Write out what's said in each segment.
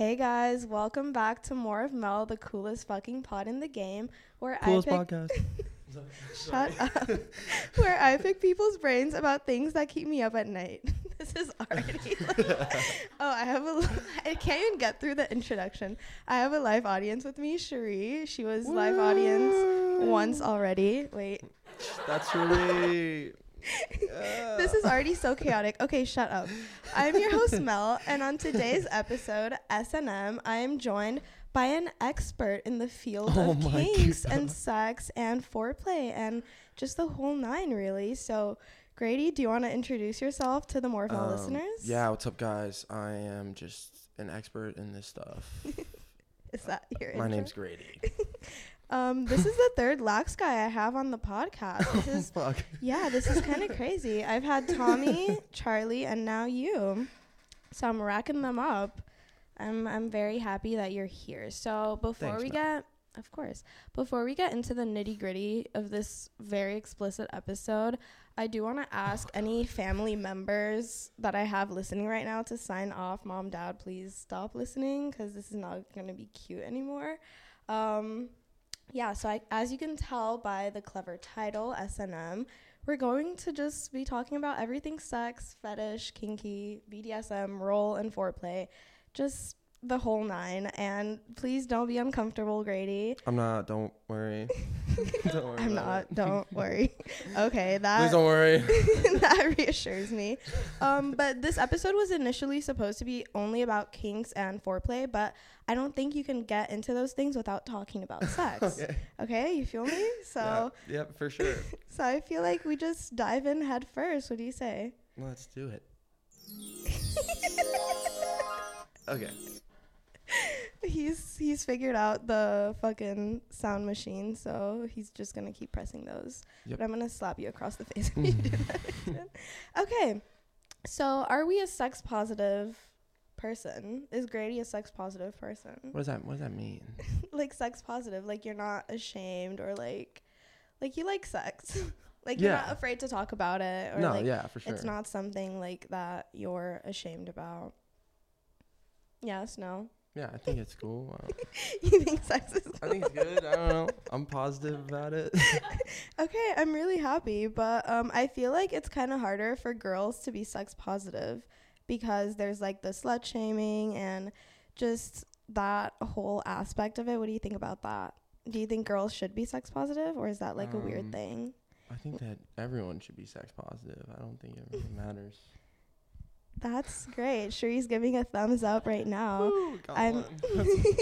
Hey guys, welcome back to more of Mel, the coolest fucking pod in the game, where Coolest I pick podcast. shut up, where I pick people's brains about things that keep me up at night. this is already. like- oh, I have a. li- I can't even get through the introduction. I have a live audience with me, Cherie. She was live audience once already. Wait, That's really. This is already so chaotic. Okay, shut up. I'm your host Mel, and on today's episode, S&M, I am joined by an expert in the field Oh of my kinks God. and sex and foreplay and just the whole nine, really. So, Grady, do you want to introduce yourself to the more of Um, listeners? Yeah, what's up, guys? I am just an expert in this stuff. Is that your My intro? name's Grady. Um, this is the third lax guy I have on the podcast. This is Fuck. Yeah, this is kind of crazy. I've had Tommy, Charlie, and now you. So I'm racking them up. I'm I'm very happy that you're here. So before Thanks, we man. get of course, before we get into the nitty-gritty of this very explicit episode, I do want to ask any family members that I have listening right now to sign off. Mom, dad, please stop listening cuz this is not going to be cute anymore. Um yeah, so I, as you can tell by the clever title, S&M, we're going to just be talking about everything sex, fetish, kinky, BDSM, role, and foreplay. Just the whole nine. And please don't be uncomfortable, Grady. I'm not. Don't worry. don't worry. I'm not. it. Don't worry. Okay, that. Please don't worry. that reassures me. Um, but this episode was initially supposed to be only about kinks and foreplay, but I don't think you can get into those things without talking about sex. okay. Okay, you feel me? So Yeah, yep, for sure. So I feel like we just dive in head first. What do you say? Let's do it. Okay. He's he's figured out the fucking sound machine, so he's just gonna keep pressing those. Yep. But I'm gonna slap you across the face if you do that. okay. So are we a sex positive person? Is Grady a sex positive person? What does that? What does that mean? like sex positive, like you're not ashamed or like like you like sex. like you're not afraid to talk about it or no, like yeah, for sure. It's not something like that you're ashamed about. Yes, no. Yeah, I think it's cool. Uh, you think sex is I think it's good. I don't know. I'm positive about it. Okay, I'm really happy, but um I feel like it's kind of harder for girls to be sex positive because there's like the slut shaming and just that whole aspect of it. What do you think about that? Do you think girls should be sex positive or is that like a weird Um, thing? I think that everyone should be sex positive. I don't think it really matters. That's great. Cherie's giving a thumbs up right now. Got I'm-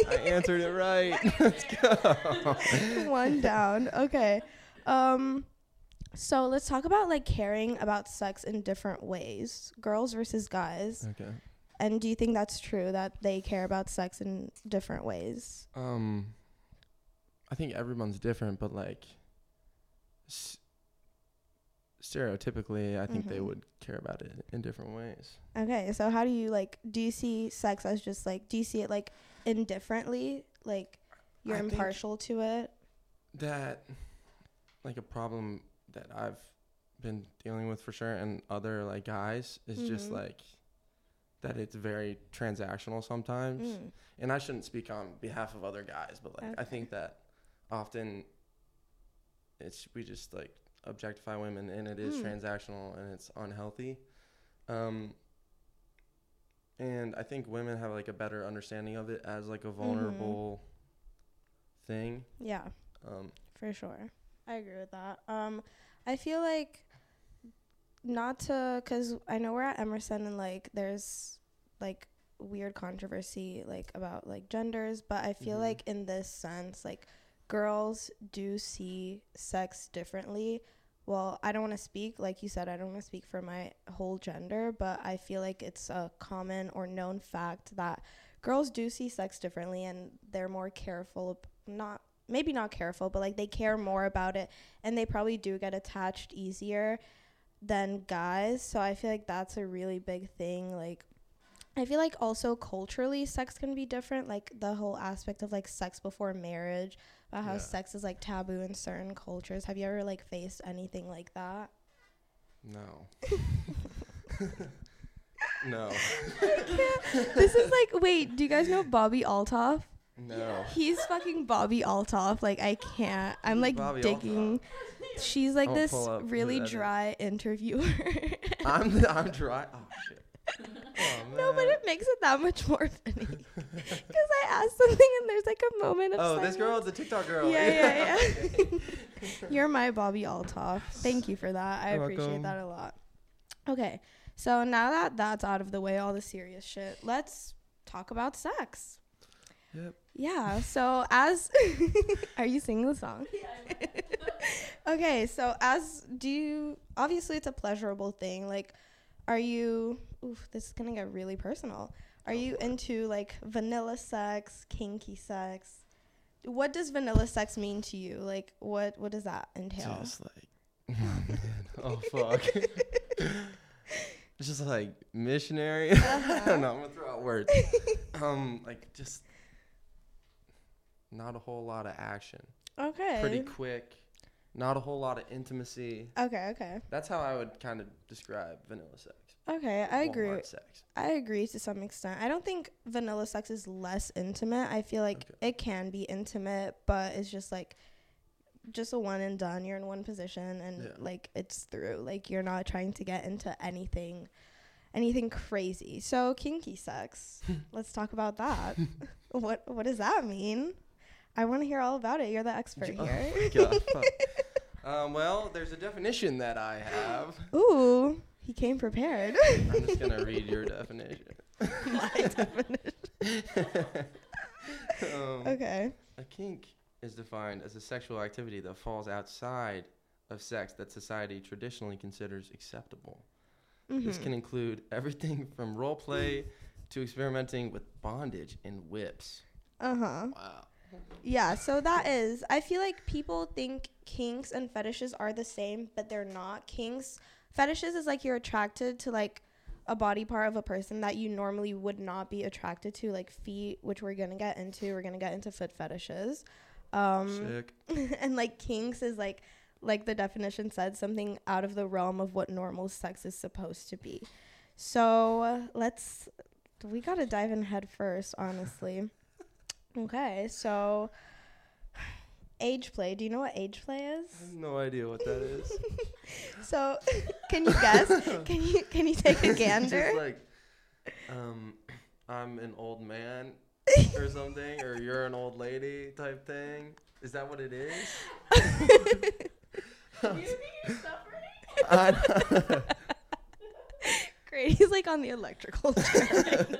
I answered it right. Let's go. one down. Okay. Um so let's talk about like caring about sex in different ways. Girls versus guys. Okay. And do you think that's true that they care about sex in different ways? Um, I think everyone's different, but like, stereotypically, I think they Mhm. would care about it in different ways. Okay, so how do you like do you see sex as just like do you see it like indifferently? Like you're I impartial to it? That, like, a problem that I've been dealing with for sure, and other like guys is just Mhm. like that it's very transactional sometimes. Mm. and I shouldn't speak on behalf of other guys, but like I think that often it's we just like objectify women and it is Mm. transactional and it's unhealthy. Um and I think women have like a better understanding of it as like a vulnerable thing. Yeah. Um For sure. I agree with that. Um, I feel like not to, cause I know we're at Emerson and like there's like weird controversy like about like genders, but I feel Mhm. like in this sense, like girls do see sex differently. Well, I don't want to speak, like you said, I don't want to speak for my whole gender, but I feel like it's a common or known fact that girls do see sex differently and they're more careful, not maybe not careful, but like they care more about it and they probably do get attached easier than guys. So I feel like that's a really big thing. Like, I feel like also culturally, sex can be different. Like the whole aspect of like sex before marriage, about how Yeah. sex is like taboo in certain cultures. Have you ever like faced anything like that? no. No. this is like, wait, do you guys know Bobbi Althoff? No. He's fucking Bobbi Althoff. Like I can't. I'm like Bobby digging. She's like this pull up who really dry interviewer. I'm the, I'm dry. Oh. Oh, no, but it makes it that much more funny. Because I asked something and there's like a moment of Oh, silence. this girl, the TikTok girl. Yeah, yeah, yeah. Okay. You're my Bobbi Althoff. Thank you for that. I You're appreciate welcome. that a lot. Okay, so now that that's out of the way, all the serious shit, let's talk about sex. Yep. Yeah. So as are you singing the song? okay. So as do you obviously it's a pleasurable thing. Like, are you? Oof, this is gonna get really personal. Are you into like vanilla sex, kinky sex? What does vanilla sex mean to you? Like, what what does that entail? Just like, oh man, oh fuck. it's just like missionary. I Uh-huh. don't know. I'm gonna throw out words. um, like just not a whole lot of action. okay. Pretty quick. Not a whole lot of intimacy. Okay. Okay. That's how I would kind of describe vanilla sex. Okay. I agree. Sex. I agree to some extent. I don't think vanilla sex is less intimate. I feel like Okay. it can be intimate, but it's just like just a one and done. You're in one position and Yeah. like it's through. Like you're not trying to get into anything anything crazy. So kinky sex. Let's talk about that. what what does that mean? I want to hear all about it. You're the expert Oh here. my God, fuck. um, well, there's a definition that I have. Ooh, he came prepared. I'm just gonna read your definition. My definition. um, Okay. A kink is defined as a sexual activity that falls outside of sex that society traditionally considers acceptable. This Mhm. can include everything from role play to experimenting with bondage and whips. Uh-huh. Wow. Yeah, so that is. I feel like people think kinks and fetishes are the same, but they're not. Kinks, fetishes is like you're attracted to like a body part of a person that you normally would not be attracted to, like feet, which we're gonna get into. We're gonna get into foot fetishes. Um, Sick. and like kinks is like like the definition said something out of the realm of what normal sex is supposed to be so uh, let's we gotta dive in head first honestly okay so age play do you know what age play is? I is have no idea what that is. so can you guess can you can you take a It's gander Just like, um, I'm an old man or something, or you're an old lady type thing. Is that what it is? I- Great. He's like on the electrical chair right now.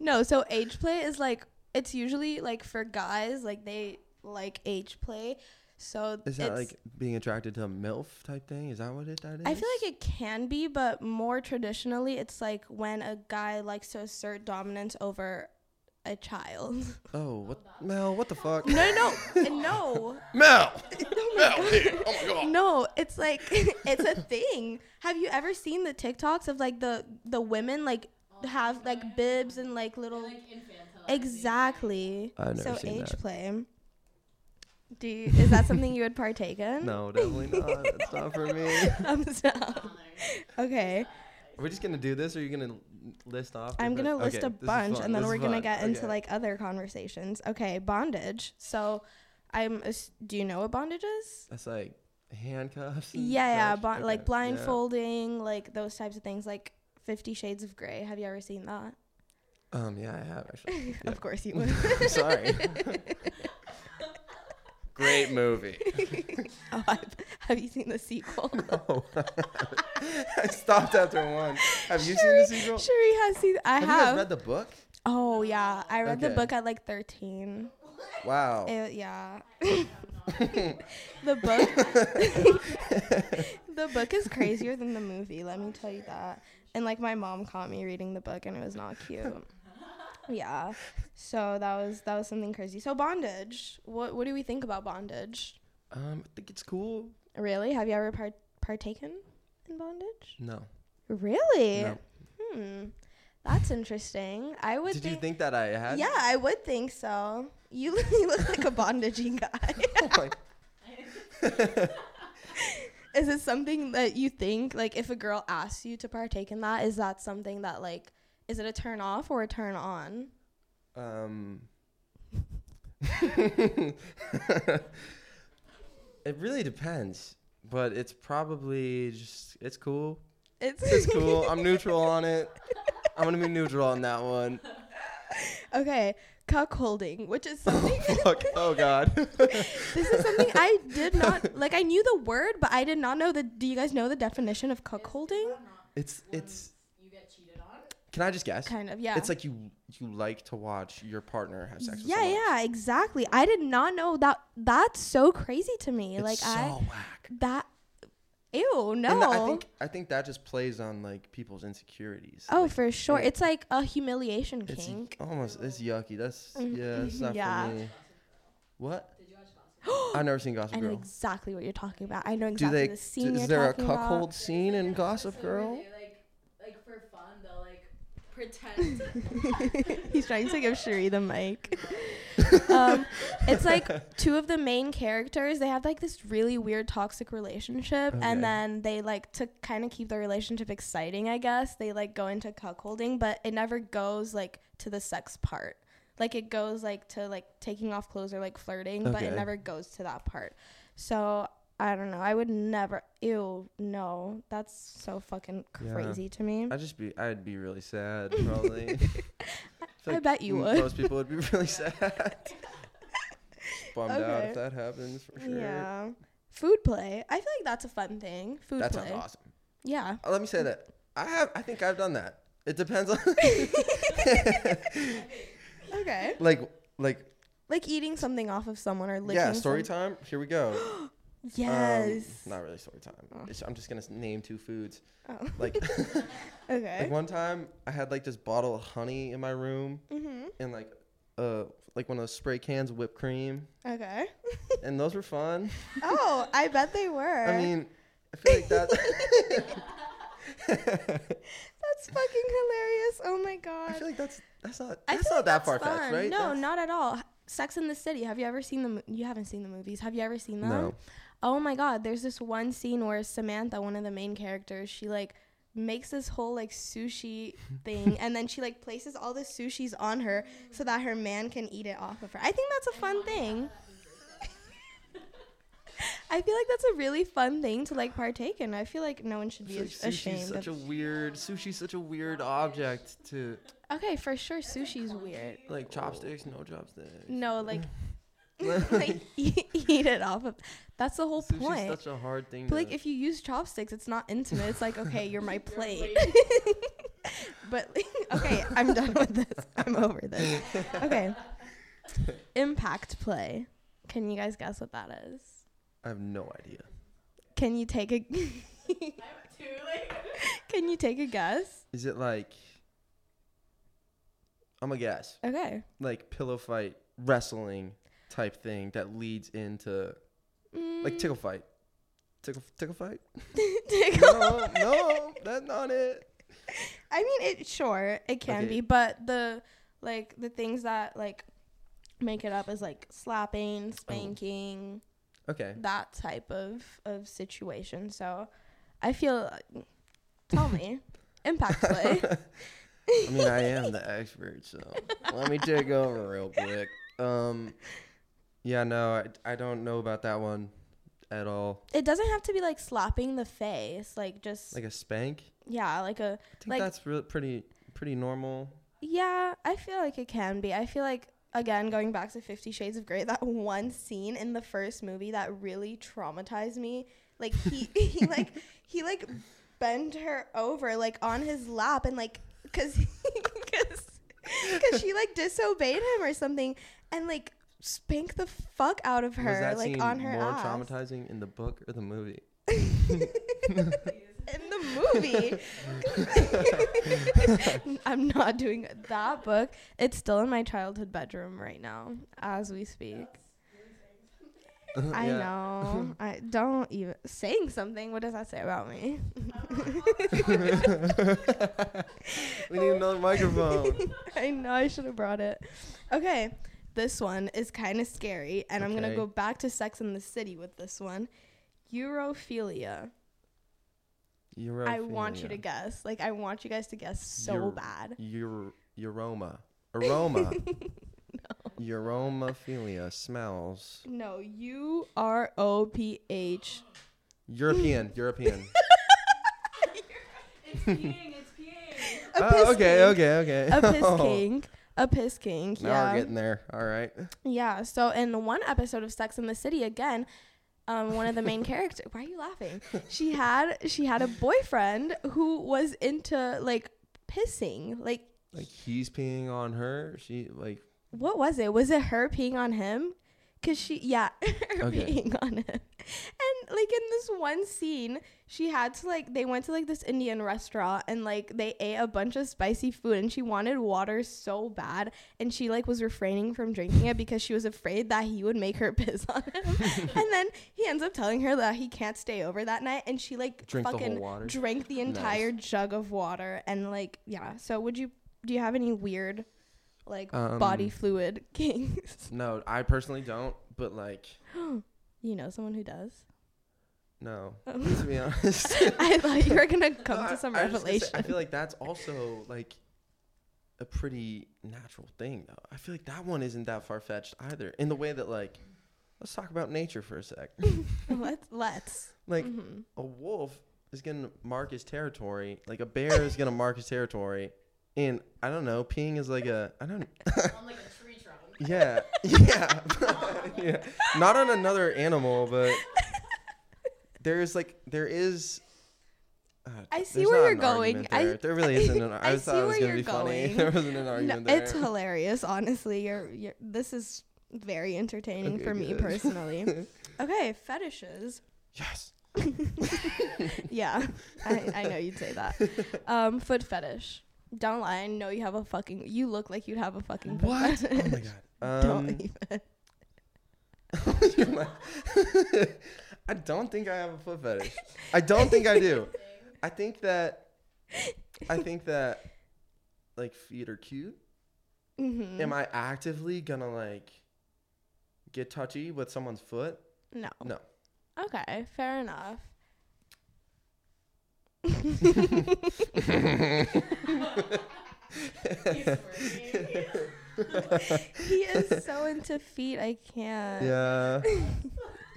No, so age play is like it's usually like for guys, like they like age play. So is that like being attracted to a MILF type thing? Is that what it that is? I feel like it can be, but more traditionally, it's like when a guy likes to assert dominance over a child. Oh, what Mel? What the fuck? No, no, no, no. Mel! Oh Mel, here! Oh my god! No, it's like it's a thing. Have you ever seen the TikToks of like the the women like have like bibs and like little exactly. I've never so seen age that. play. Do you, is that something you would partake in? No, definitely not. It's not for me. Thumbs down. Okay, Are we just gonna do this, or are you gonna list off? I'm gonna list Okay, a bunch, and then this we're gonna get into like other conversations. Okay, bondage. So, I'm. ass- Do you know what bondage is? That's like handcuffs. Yeah, yeah, bon- like Okay, yeah. blindfolding, like those types of things, like Fifty Shades of Grey. Have you ever seen that? Um, yeah, I have actually. Yeah. Of course you would. Sorry. Great movie. oh, have, have you seen the sequel? No. I stopped after one. Have you seen the sequel? Cherie has seen. I have, have. you read the book? oh yeah, I read the book at like thirteen. Wow. It- yeah. the book. the book is crazier than the movie. Let me tell you that. And like my mom caught me reading the book, and it was not cute. Yeah. So that was that was something crazy. So bondage. What what do we think about bondage? Um, I think it's cool. Really? Have you ever part- partaken in bondage? No. Really? No. Hmm. That's interesting. I would Did think. you think that I had? yeah, I would think so. You, you look like a bondaging guy. Oh my- is it something that you think like if a girl asks you to partake in that, is that something that like is it a turn off or a turn on? Um, it really depends, but it's probably just it's cool. It's It's cool. I'm neutral on it. I'm gonna be neutral on that one. okay. Cuckolding, which is something Fuck. Oh God. this is something I did not like. I knew the word, but I did not know the. Do you guys know the definition of cuckolding? It's it's. You get cheated on. Can I just guess? Kind of, yeah. It's like you you like to watch your partner have sex. with yeah, yeah, exactly. I did not know that. That's so crazy to me. It's like so I whack. that. Ew, no. And th- I think I think that just plays on like people's insecurities. oh, Like, for sure. it- It's like a humiliation it's kink. almost it's yucky. That's Mm, yeah, it's not yeah. for me. What? Did you watch Gossip? I've never seen Gossip Girl. I know exactly what you're talking about. I know Do exactly they? the d- scene is you're there a talking about. cuckold scene in Gossip Girl? They, like, like for fun, they'll like pretend. He's trying to give Cherie the mic. um, it's like two of the main characters. They have like this really weird toxic relationship, Okay. and then they like to kind of keep their relationship exciting. I guess they like go into cuckolding, but it never goes like to the sex part. Like it goes like to like taking off clothes or like flirting, but it never goes to that part. So I don't know. I would never. Ew, no. That's so fucking Yeah. crazy to me. I'd just be I'd be really sad probably. I feel I bet you would. Most people would be really sad. Bummed out if that happens for sure. Yeah. Food play. I feel like that's a fun thing. Food That play. sounds awesome. Yeah. Uh, let me say that I have. I think I've done that. It depends on Okay. like like Like eating something off of someone or licking. yeah. Story some- time. Here we go. Yes. Um, not really story time. Oh. I'm just gonna name two foods. oh. Like okay. like one time I had like this bottle of honey in my room mhm. and like uh like one of those spray cans of whipped cream Okay. and those were fun. Oh, I bet they were. I mean, I feel like that. that's fucking hilarious. Oh my god. I feel like that's that's not that's not like that far fetched, right? No, That's- not at all. Sex in the City. Have you ever seen the? mo- You haven't seen the movies. Have you ever seen them? No. Oh my god, there's this one scene where Samantha, one of the main characters, she like makes this whole like sushi thing and then she like places all the sushis on her so that her man can eat it off of her. I think that's a fun thing. I feel like that's a really fun thing to like partake in. I feel like no one should be feel like as- sushi's such a weird sushi's such a weird object to okay, for sure, sushi's weird. like chopsticks, no chopsticks. No, like, like eat, eat it off of. That's the whole Sushi's point. such a hard thing. But like if you use chopsticks, it's not intimate. It's like okay, you're my plate. but like, okay, I'm done with this. I'm over this. Okay. Impact play. Can you guys guess what that is? I have no idea. Can you take a Can you take a guess? Is it like I'm a guess. Okay. Like pillow fight wrestling type thing that leads into like Mm, tickle fight. Tickle tickle fight? tickle. no, no, that's not it. I mean, it sure it can Okay. be, but the like the things that like make it up is like slapping, Oh. spanking, Okay. that type of of situation. So I feel tell me impact play. I mean, I am the expert, so let me take over real quick. Um, yeah, no, I, I don't know about that one at all. it doesn't have to be like slapping the face, like just Like a spank, yeah, like a I think Like- that's real pretty pretty normal. yeah. I feel like it can be. I feel like again going back to Fifty Shades of Grey, that one scene in the first movie that really traumatized me. Like he he like he like bent her over like on his lap and like cuz cuz cuz she like disobeyed him or something and like spanked the fuck out of her like on her more ass. traumatizing in the book or the movie? in the movie. I'm not doing that book. It's still in my childhood bedroom right now as we speak. I Yeah. know. I don't even saying something. What does that say about me? we need another microphone. I know I should have brought it. Okay, this one is kind of scary, and I'm gonna go back to Sex in the City with this one. Urophilia. I want you to guess. Like I want you guys to guess so Euro- bad. Eur- aroma. Aroma. Aromaphilia. Smells. No, U R O P H. European. European. It's peeing. It's peeing. Oh, okay, okay, okay. A piss oh. king. A piss king. Now yeah. we're getting there. All right. Yeah. So in one episode of Sex in the City, again, um, one of the main characters. Why are you laughing? She had she had a boyfriend who was into like pissing. Like Like he's peeing on her. She like what was it? Was it her peeing on him? Cause she yeah, Okay. peeing on it, And like in this one scene, she had to like they went to like this Indian restaurant and like they ate a bunch of spicy food and she wanted water so bad and she like was refraining from drinking it because she was afraid that he would make her piss on him. and then he ends up telling her that he can't stay over that night and she like drink fucking water. drank the Nice. entire jug of water and like yeah. So would you do you have any weird like body Um, fluid kings? No, I personally don't. But like, you know someone who does. no. Oh. To be honest. I thought you were gonna come No, to some I just gonna say, revelation. I feel like that's also like a pretty natural thing, though. I feel like that one isn't that far fetched either. In the way that, like, let's talk about nature for a sec. let's let's. like, Mhm. a wolf is gonna mark his territory. Like a bear is gonna mark his territory. And I don't know, peeing is like a I don't On like a tree trunk. yeah yeah yeah not on another animal, but there's like there is. Uh, I see where you're going. argument I- There. there really isn't. An, I, I thought see it was gonna funny. going. there wasn't an No, there. it's hilarious, honestly. You're, you're this is very entertaining Okay, for me good. personally. okay, fetishes. yes. Yeah, I, I know you'd say that. Um, foot fetish. Don't lie. I know you have a fucking. You look like you'd have a fucking foot What? Oh my god. Don't Um, even. I don't think I have a foot fetish. I don't think I do. I think that I think that like feet are cute. Mhm. Am I actively gonna like get touchy with someone's foot? No. No. Okay, fair enough. He's smirking. he is so into feet. I can't. Yeah.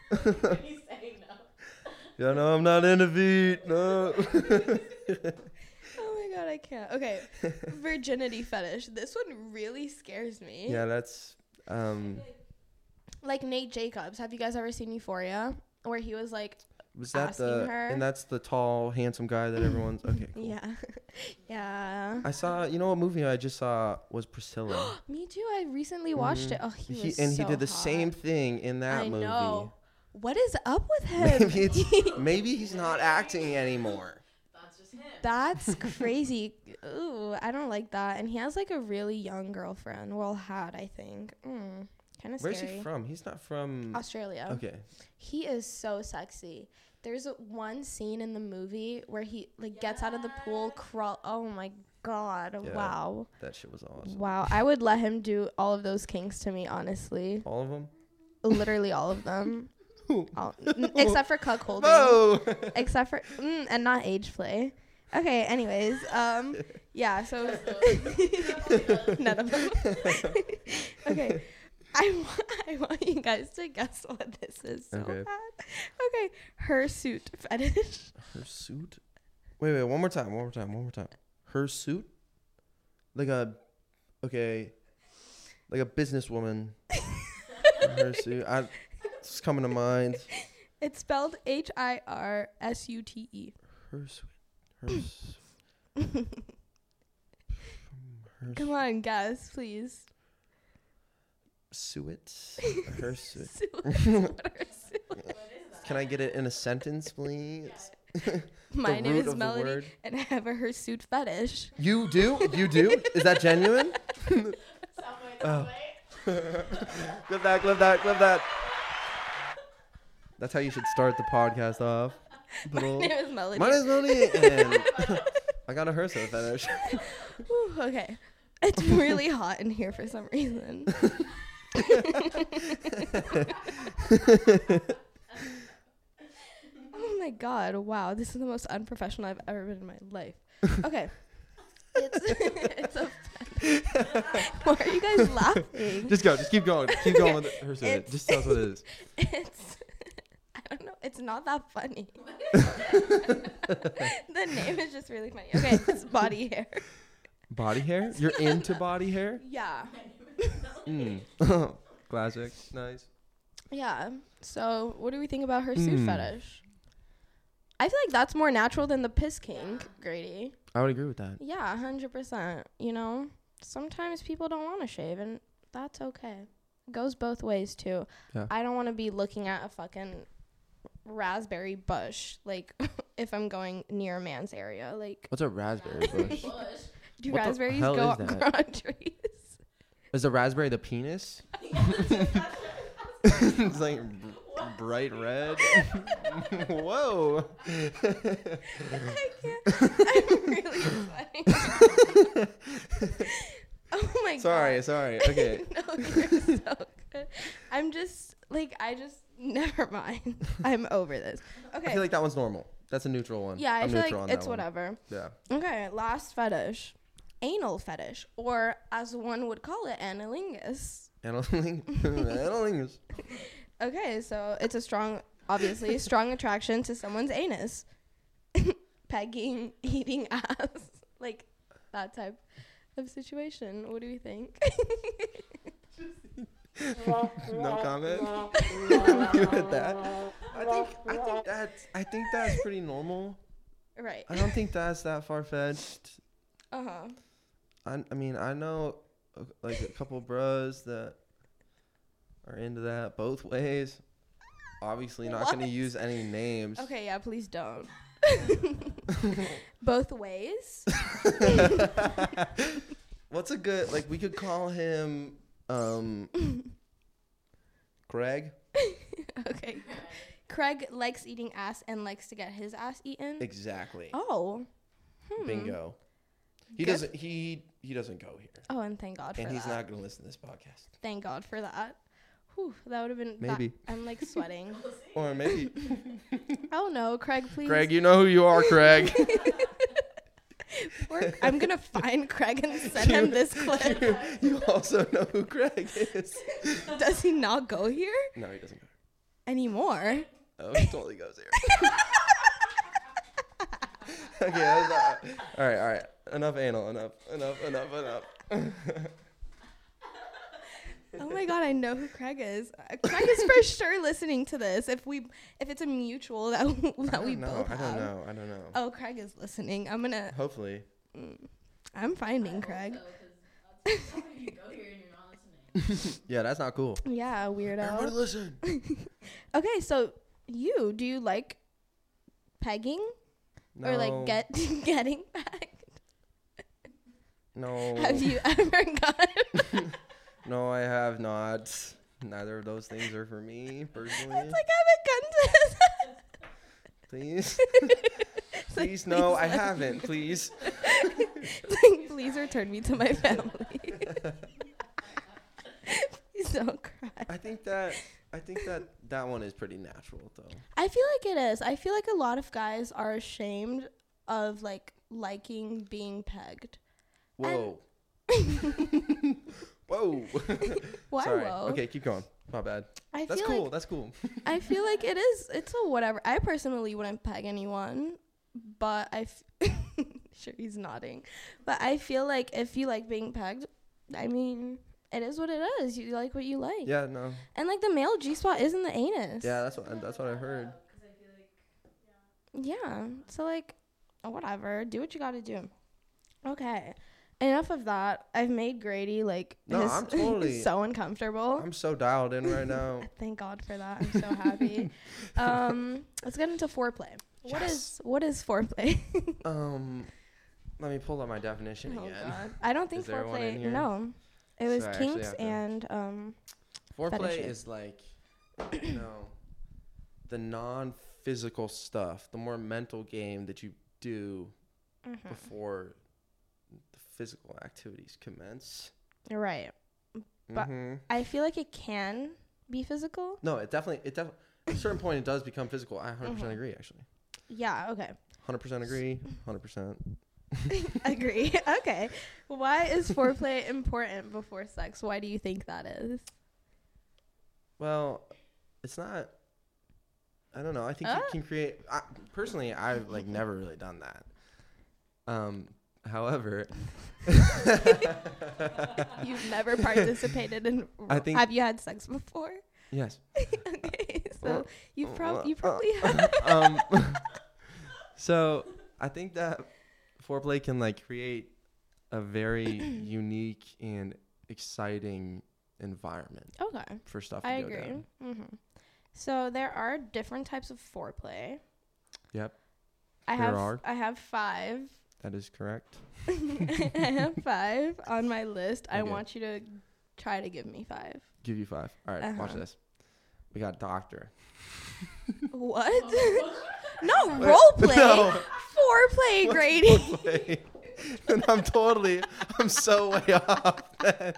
He's saying no. Yeah, no, I'm not into feet. No. Oh my god, I can't. Okay, virginity fetish. This one really scares me. yeah, that's um Like Nate Jacobs. Have you guys ever seen Euphoria? Where he was like, was that the her. and that's the tall, handsome guy that everyone's okay. Cool. yeah, yeah. I saw, you know, what movie I just saw was Priscilla. Me too. I recently watched it. Oh, he, He, was and so he did the hot. same thing in that I movie. know. What is up with him? Maybe it's maybe he's not acting anymore. That's just him. That's crazy. Ooh, I don't like that. And he has like a really young girlfriend. Well, had I think. Mm, kind of Where's he from? He's not from. Australia. Okay. He is so sexy. There's a, one scene in the movie where he like gets out of the pool, crawl. Oh my god! Yeah. Wow, That shit was awesome. wow. I would let him do all of those kinks to me. Honestly, All of them. literally all of them, all, n- except for cuckolding. Oh. Except for mm, and not age play. Okay. Anyways, um, yeah. So none of them. okay. I want, I want you guys to guess what this is so Okay. bad. Okay, her suit fetish. Her suit. Wait, wait. One more time. One more time. One more time. Her suit. Like a. Okay. Like a businesswoman. her suit. I. It's coming to mind. It's spelled H I R S U T E. Her suit. Her. s- Come on, guys, please. Suit. Her suit. Suit. What are suit? What is that? Can I get it in a sentence, please? My name is of Melody, and I have a her suit fetish. You do? You do? Is that genuine? Oh. subway. clip that, clip that, clip that. That's how you should start the podcast off. My name is Melody. My name's Melody, and I got a Herso fetish. Whew, okay. It's really hot in here for some reason. Oh my god! Wow, this is the most unprofessional I've ever been in my life. Okay. it's it's a. Why are you guys laughing? Just go. Just keep going. Keep going with. Her suit. It's- Just tell us what it is. It's. I don't know. It's not that funny. the name is just really funny. Okay, it's body hair. Body hair? You're into body hair? Yeah. Mm. Classic. Nice. Yeah. So, what do we think about her suit Hmm. fetish? I feel like that's more natural than the piss king, Grady. I would agree with that. Yeah, hundred percent. You know, sometimes people don't want to shave, and that's okay. Goes both ways too. Yeah. I don't want to be looking at a fucking raspberry bush, like if I'm going near a man's area. Like, What's a raspberry bush? Bush. do What the raspberries hell go is that? grow on trees? Is the raspberry the penis? it's like br- bright red. Whoa. I can't. I'm really sweating. oh my sorry, god. sorry. Sorry. Okay. no, you're so good. I'm just like I just never mind. I'm over this. Okay. I feel like that one's normal. That's a neutral one. yeah, I I'm feel neutral like on it's that one. whatever. Yeah. Okay, last fetish. Anal fetish, or as one would call it, analingus. Analing- Analingus. Okay, so it's a strong, obviously, strong attraction to someone's anus. Pegging, eating ass, like that type of situation. What do you think? No comment. you that? I think I think that's I think that's pretty normal. right. I don't think that's that far fetched. Uh huh. I I mean I know uh, like a couple bros that are into that both ways. Obviously not gonna use any names. Okay, yeah, please don't. Both ways. What's a good like we could call him um Greg? okay. Craig likes eating ass and likes to get his ass eaten. Exactly. Oh. Hmm. Bingo. He Good. doesn't he he doesn't go here. Oh, and thank God for And he's that. not gonna listen to this podcast. Thank God for that. Whew, that would have been. that- Maybe. I'm like sweating. Or maybe oh no, Craig, please. Craig, you know who you are, Craig. We're- I'm gonna find Craig and send him this clip. you also know who Craig is. Does he not go here No, he doesn't go. Here. Anymore? Oh, he totally goes here. okay, that's not, all right, all right. Enough anal. Enough. Enough. Enough. Enough. Oh my God, I know who Craig is. Uh, Craig is for sure listening to this. If we, if it's a mutual that I that we don't know. both I have. don't know. I don't know. Oh, Craig is listening. I'm gonna. Hopefully. mm, I'm finding Craig. So, 'cause that's that's when you go here and you're not listening. Yeah, that's not cool. Yeah, weirdo. Everybody weirdo. listen. Okay, so you do you like pegging No, or like get getting pegged? No. Have you ever gotten? No, I have not. Neither of those things are for me personally. It's like I haven't gotten to please. Like, Please, no, I haven't. Please. like, please return me to my family. please don't cry. I think that I think that that one is pretty natural though. I feel like it is. I feel like a lot of guys are ashamed of like liking being pegged. Whoa. Whoa. Why Sorry. whoa? Okay, keep going. My bad. I That's cool. like That's cool. I feel like it is. It's a whatever. I personally wouldn't peg anyone, but I. F- sure, he's nodding, but I feel like if you like being pegged, I mean, it is what it is. You like what you like, Yeah, no. and like the male G spot isn't the anus. Yeah, that's what that's what I heard. Because I feel like Yeah. So like, whatever. Do what you got to do. Okay. Enough of that. I've made Grady like No, his- I'm totally- so uncomfortable. I'm so dialed in right now. Thank God for that. I'm so happy. um, let's get into foreplay. What Yes. is what is foreplay? Um, let me pull up my definition oh again. God, I don't think Is there one in foreplay. No, it was So kinks and um. Foreplay Fetishes. is like, you know, the non-physical stuff, the more mental game that you do mhm. before the physical activities commence. Right. But- hmm I feel like it can be physical. No, it definitely, it definitely, at a certain point, it does become physical. I 100% Mhm. agree, actually. Yeah. Okay. Hundred percent agree. Hundred percent. Agree. okay. Why is foreplay important before sex? Why do you think that is? Well, it's not. I don't know. I think Uh? you can create. I, personally, I've like never really done that. Um. However, You've never participated in. I think- Have you had sex before? yes. okay. So you probably you uh, probably have. um, so I think that foreplay can like create a very unique and exciting environment Okay. for stuff to I go agree. down. hmm So there are different types of foreplay. Yep, I There have are. I have five. That is correct. I have five on my list. I want you to try to give me five. Give you five. All right, watch Uh-huh. this. We got doctor. What? no role play. no. Foreplay, What's Grady. foreplay? and I'm totally, I'm so way off. man.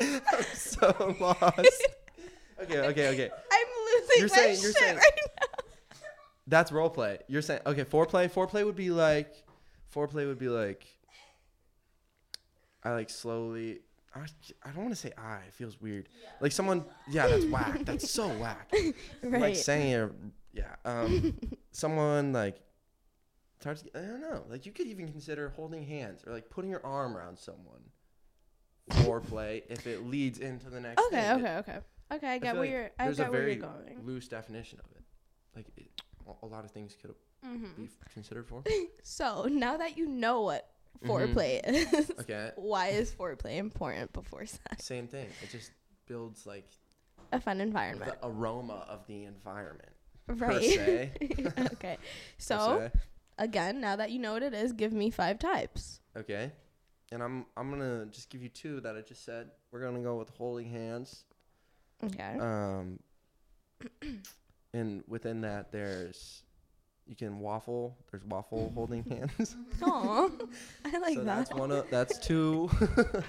I'm so lost. Okay, okay, okay. I'm losing You're my saying- you're shit saying- right now. That's role play. You're saying okay, foreplay. Foreplay would be like, foreplay would be like. I like slowly. I, I don't want to say I. It feels weird. Like someone. Yeah, that's whack. That's so whack. Right. Like saying it. Yeah. Um. someone like. Starts. I don't know. Like you could even consider holding hands or like putting your arm around someone. Foreplay if it leads into the next. okay, thing. Okay, okay. Okay, I get feel where like you're I there's a get where you're going. loose definition of it. Like it, a lot of things could hmm be considered for. So now that you know what Mhm. foreplay is, Okay. why is foreplay important before sex? Same thing. It just builds like A fun environment, the aroma of the environment. right? okay. So again, now that you know what it is, give me five types. okay, and I'm I'm gonna just give you two that I just said. We're gonna go with holding hands. Okay. Um, and within that, there's you can waffle. There's waffle holding hands. Aw, I like so that. that's one of that's two.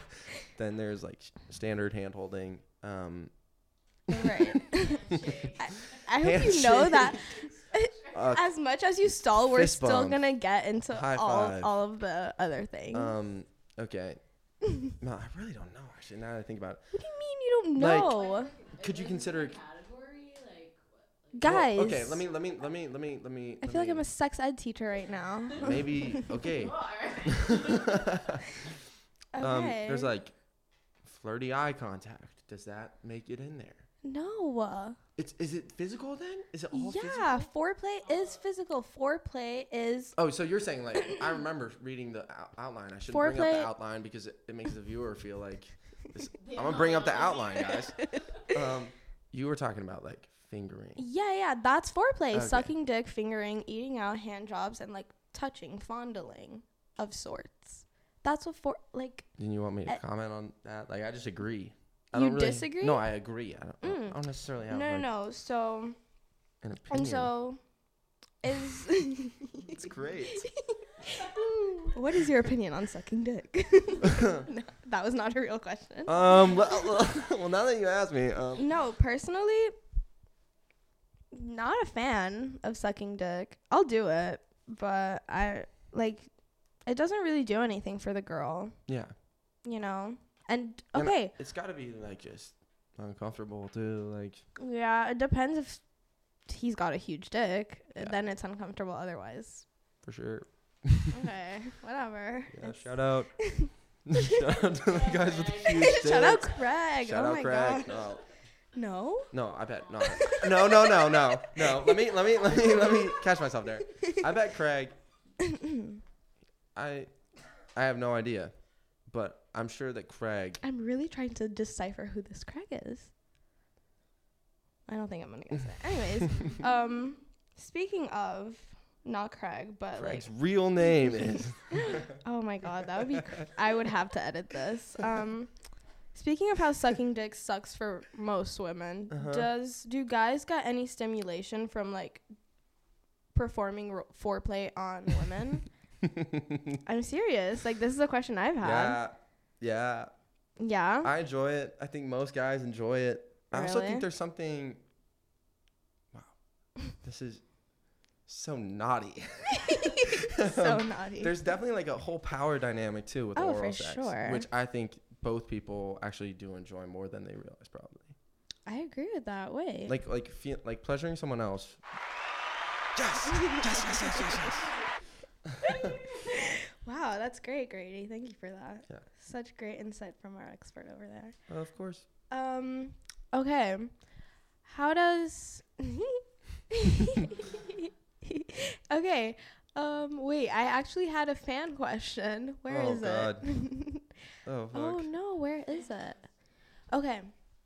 then there's like standard hand holding. Um, Right. I, I hope you know that uh, as much as you stall, we're fist still bump. gonna get into High all five. all of the other things. um, okay. no, I really don't know. Actually, now that I think about it, what do you mean you don't like- know, could you consider category? Like, what? Guys? Well, okay, let me let me let me let me let me. I let feel like I'm a sex ed teacher right now. maybe okay. Okay. Um, there's like flirty eye contact. Does that make it in there? no. It's is it physical then? Is it all Yeah, physical? foreplay is physical. Foreplay is Oh, so you're saying like I remember reading the out- outline. I shouldn't bring up the outline because it, it makes the viewer feel like this, I'm gonna bring up the outline, guys. Um, you were talking about like fingering. yeah, yeah. That's foreplay. Okay. Sucking dick, fingering, eating out, hand jobs, and like touching, fondling of sorts. That's what for like. Didn't you want me to Uh, comment on that? Like I just agree. I You don't really, disagree? No, I agree. I don't, Mm. I don't necessarily No, have no, like, no. So an opinion. and so is. it's great. what is your opinion on sucking dick? No, that was not a real question. um. Well, well, now that you asked me, um, No, personally, not a fan of sucking dick. I'll do it, but I like it doesn't really do anything for the girl, yeah, you know. And And okay, it's got to be like just uncomfortable too. Like yeah, it depends if he's got a huge dick. Yeah. Then it's uncomfortable otherwise. for sure. Okay, whatever. Yeah. It's- Shout out. shout out to the guys with the huge Shout out. Craig. Shout oh out my Craig. god. No, No. no, I bet no, no, no, no, no, no. Let me, let me, let me, let me catch myself there. I bet Craig. I, I have no idea, but I'm sure that Craig. I'm really trying to decipher who this Craig is. I don't think I'm gonna guess it. Anyways, um, speaking of not Craig, but Craig's real name is. oh my god, that would be. Cr- I would have to edit this. Um, speaking of how sucking dick sucks for most women, Uh-huh. does do guys get any stimulation from like performing ro- foreplay on women? I'm serious. Like this is a question I've had. yeah, yeah. Yeah. I enjoy it. I think most guys enjoy it. I also think there's something. Wow, this is so naughty. so Um, naughty. There's definitely like a whole power dynamic too with Oh, oral sex, sure. which I think both people actually do enjoy more than they realize probably. I agree with that. Wait. Like like feel, like pleasuring someone else. Yes, yes, yes, yes, yes, yes. wow, that's great, Grady. Thank you for that. Yeah. Such great insight from our expert over there. Well, of course. Um. Okay. How does? okay. Um. Wait. I actually had a fan question. Where Oh, is God. it? Oh fuck. oh no. Where is it? Okay.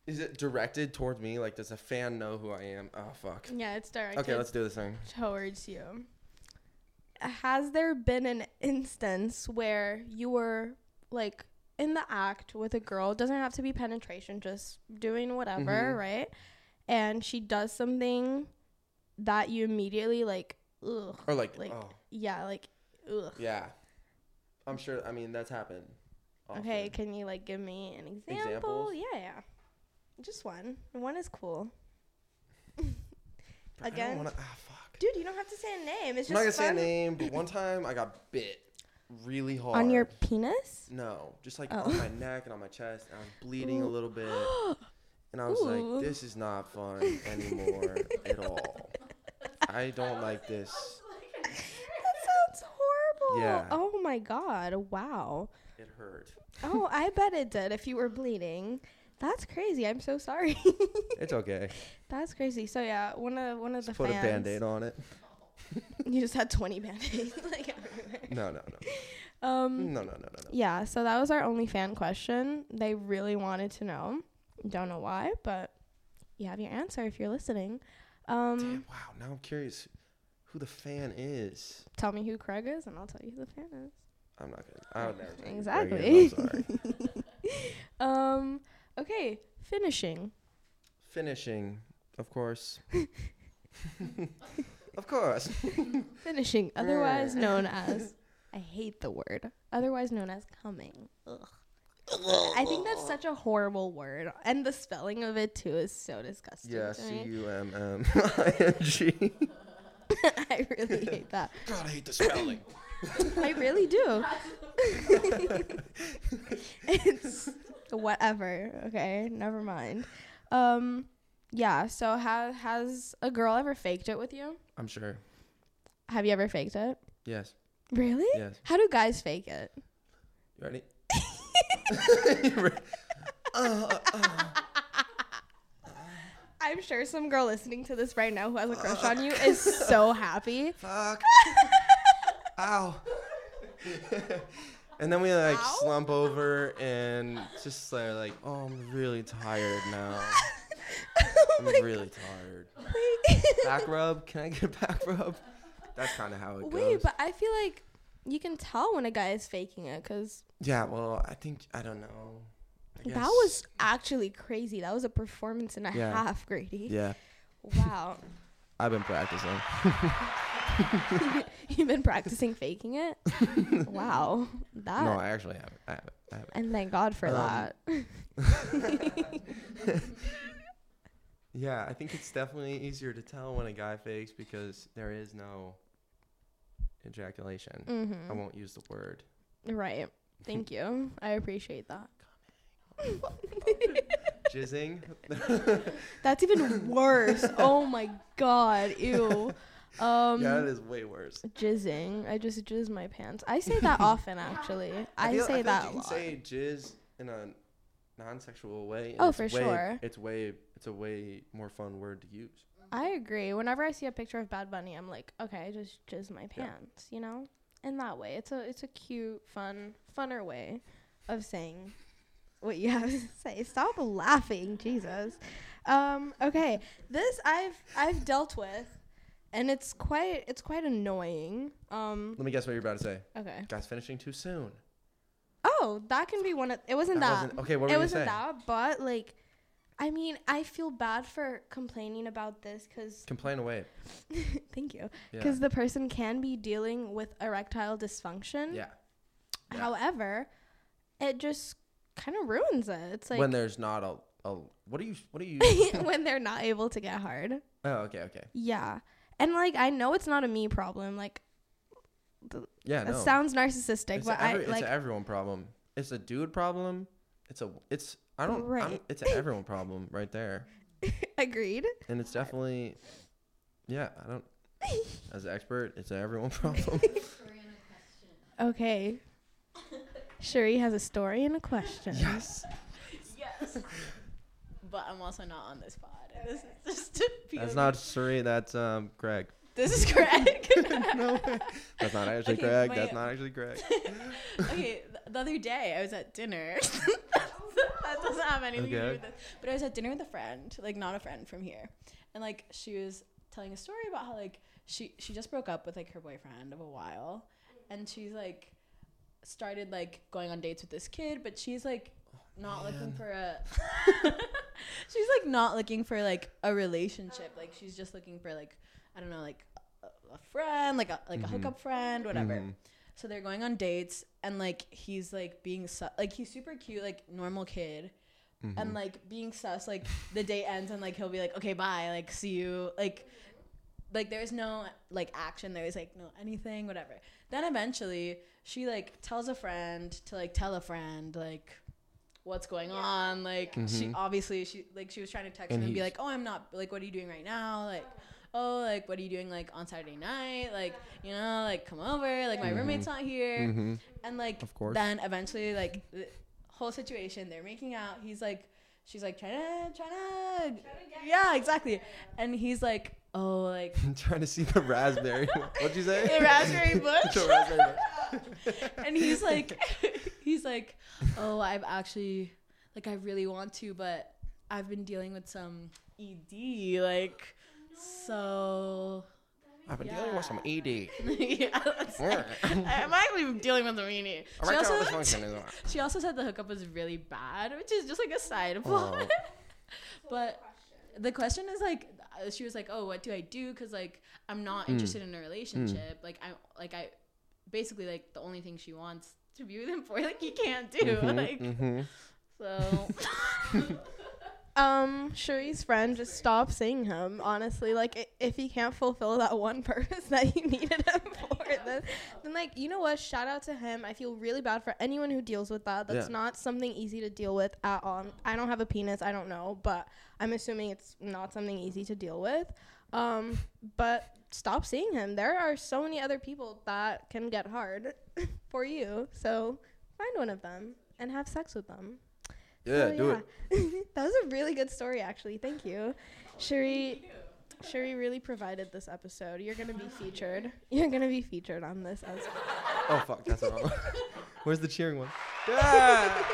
Is it directed towards me? Like, does a fan know who I am? Oh fuck. Yeah, it's directed Okay, let's do this thing. towards you. Has there been an instance where you were like in the act with a girl? It doesn't have to be penetration, just doing whatever, Mhm. right? And she does something that you immediately like, ugh, Or like, Like, oh yeah, like, ugh. yeah. I'm sure. I mean, that's happened. Okay, can you like give me an example? Examples? Yeah, yeah. Just one. One is cool. But I don't again? wanna- ah, fuck. Dude, you don't have to say a name. It's I'm not gonna just say a name, but one time I got bit really hard. On your penis? No, just like Oh. on my neck and on my chest, and I was bleeding a little bit, and I was Ooh. like, "This is not fun anymore at all. I don't like this." That sounds horrible. Yeah. Oh my god. Wow. It hurt. Oh, I bet it did if you were bleeding. That's crazy. I'm so sorry. It's okay. That's crazy. So yeah, one of one of Just the put fans. a band-aid on it. You just had 20 band-aids like everywhere. No, no, no, Um no, no, no, no, no. yeah, so that was our only fan question. They really wanted to know. Don't know why, but you have your answer if you're listening. Um Damn, wow. Now I'm curious who the fan is. tell me who Craig is and I'll tell you who the fan is. I'm not gonna. I would never. tell Exactly. Greg I'm sorry. Um okay, finishing. Finishing, of course. of course. Finishing, otherwise known as I hate the word. Otherwise known as coming. Ugh. I think that's such a horrible word, and the spelling of it too is so disgusting. Yeah, to C me. U M M I N G. I really hate that. God, I hate the spelling. I really do. it's whatever. Okay, never mind. Um, yeah. So has has a girl ever faked it with you? I'm sure. Have you ever faked it? Yes. Really? Yes. How do guys fake it? You ready? Uh, uh, I'm sure some girl listening to this right now who has a crush on you is so happy. fuck. Ow. and then we like Ow? slump over and just like, like, oh, I'm really tired now. oh I'm really tired. Wait. Back rub? Can I get a back rub? That's kind of how it Wait, goes. Wait, but I feel like you can tell when a guy is faking it because yeah, well, I think I don't know. I that was actually crazy. That was a performance and a Yeah. half, Grady. Yeah, Wow. I've been practicing. You've been practicing faking it? wow. That. no, I actually haven't. I haven't. I haven't. and thank God for Um, that. Yeah, I think it's definitely easier to tell when a guy fakes because there is no ejaculation. I hmm won't use the word. Right. Thank you. I appreciate that. Jizzing. That's even worse. oh my God. Ew. Um, yeah, it is way worse. jizzing. I just jizz my pants. I say that often, actually. I, feel- say like that you a lot. say jizz in a non-sexual way. Oh, it's for way- sure. It's way. It's a way more fun word to use. I agree. Whenever I see a picture of Bad Bunny, I'm like, okay, I just jizz my Yeah. pants, you know? In that way. It's a it's a cute, fun, funner way of saying what you have to say. Stop laughing, Jesus. Um, okay. This I've I've dealt with and it's quite it's quite annoying. Um, Let me guess what you're about to say. okay. Guys finishing too soon. Oh, that can be one of it wasn't that. wasn't okay. What were it you wasn't gonna say? that, but like I mean, I feel bad for complaining about this cuz Complain away. thank you. Yeah. because the person can be dealing with erectile dysfunction. yeah. Yeah. However, it just kind of ruins it. It's like when there's not a, a what are you what are you when they're not able to get hard. Oh, okay, okay. Yeah. And like I know it's not a me problem. Like Yeah, that no. sounds narcissistic, it's but every, I like it's a everyone problem. It's a dude problem. It's a it's I don't I'm, Right. it's an everyone problem right there. agreed. And it's definitely yeah, I don't as an expert, it's an everyone problem. Okay. Cherie has a story and a question. yes. Yes. But I'm also not on this pod. And this is just to That's not Cherie, that's um Craig. This is Greg. no way. That's not actually Okay, Craig. my- That's not actually Craig. okay, the other day I was at dinner. that doesn't have anything to do Okay. with it. But I was at dinner with a friend, like not a friend from here, and like she was telling a story about how like she she just broke up with like her boyfriend of a while, and she's like started like going on dates with this kid, but she's like not looking for a. she's like not looking for like a relationship. Like she's just looking for like I don't know like a, a friend, like a like Mhm. a hookup friend, whatever. Mhm. So they're going on dates, and like he's like being su- like he's super cute, like normal kid, and Mhm. like being sus. Like the date ends, and like he'll be like, "Okay, bye," like see you, like like there's no like action. There's like no anything, whatever. Then eventually she like tells a friend to like tell a friend like what's going on. Like she Mhm. obviously she like she was trying to text And him and be like, "Oh, I'm not like what are you doing right now?" Like oh, like, what are you doing, like, on Saturday night? Like, you know, like, come over. Like, my Mhm. roommate's not here. Mhm. And, like, Of course. then eventually, like, the whole situation, they're making out. He's like, she's like, trying to, trying to. Yeah, exactly. And he's like, oh, like, I'm trying to see the raspberry. What'd you say? The raspberry bush? The raspberry bush. and he's like he's like oh i've actually like i really want to but i've been dealing with some ed like so I've been dealing with some ED. yeah Alright. i'm actually dealing with some ed she also, dysfunction is on. she also said the hookup was really bad which is just like a side plot but the question is like uh, she was like oh what do i do because like i'm not Mm. interested in a relationship like i like i basically like the only thing she wants to be with him for like he can't do Mhm, like mhm. so Um, Cherie's friend just stop seeing him. Honestly, like i- if he can't fulfill that one purpose that you needed him for, then, then like you know what? Shout out to him. I feel really bad for anyone who deals with that. That's Yeah. not something easy to deal with at all. I don't have a penis. I don't know, but I'm assuming it's not something easy to deal with. Um, but stop seeing him. There are so many other people that can get hard for you. So find one of them and have sex with them. Yeah, So, do it. it. that was a really good story, actually. Thank you, Cherie. Cherie really provided this episode. You're gonna be featured. You're gonna be featured on this as well. Oh fuck, that's wrong. Where's the cheering one? Yeah.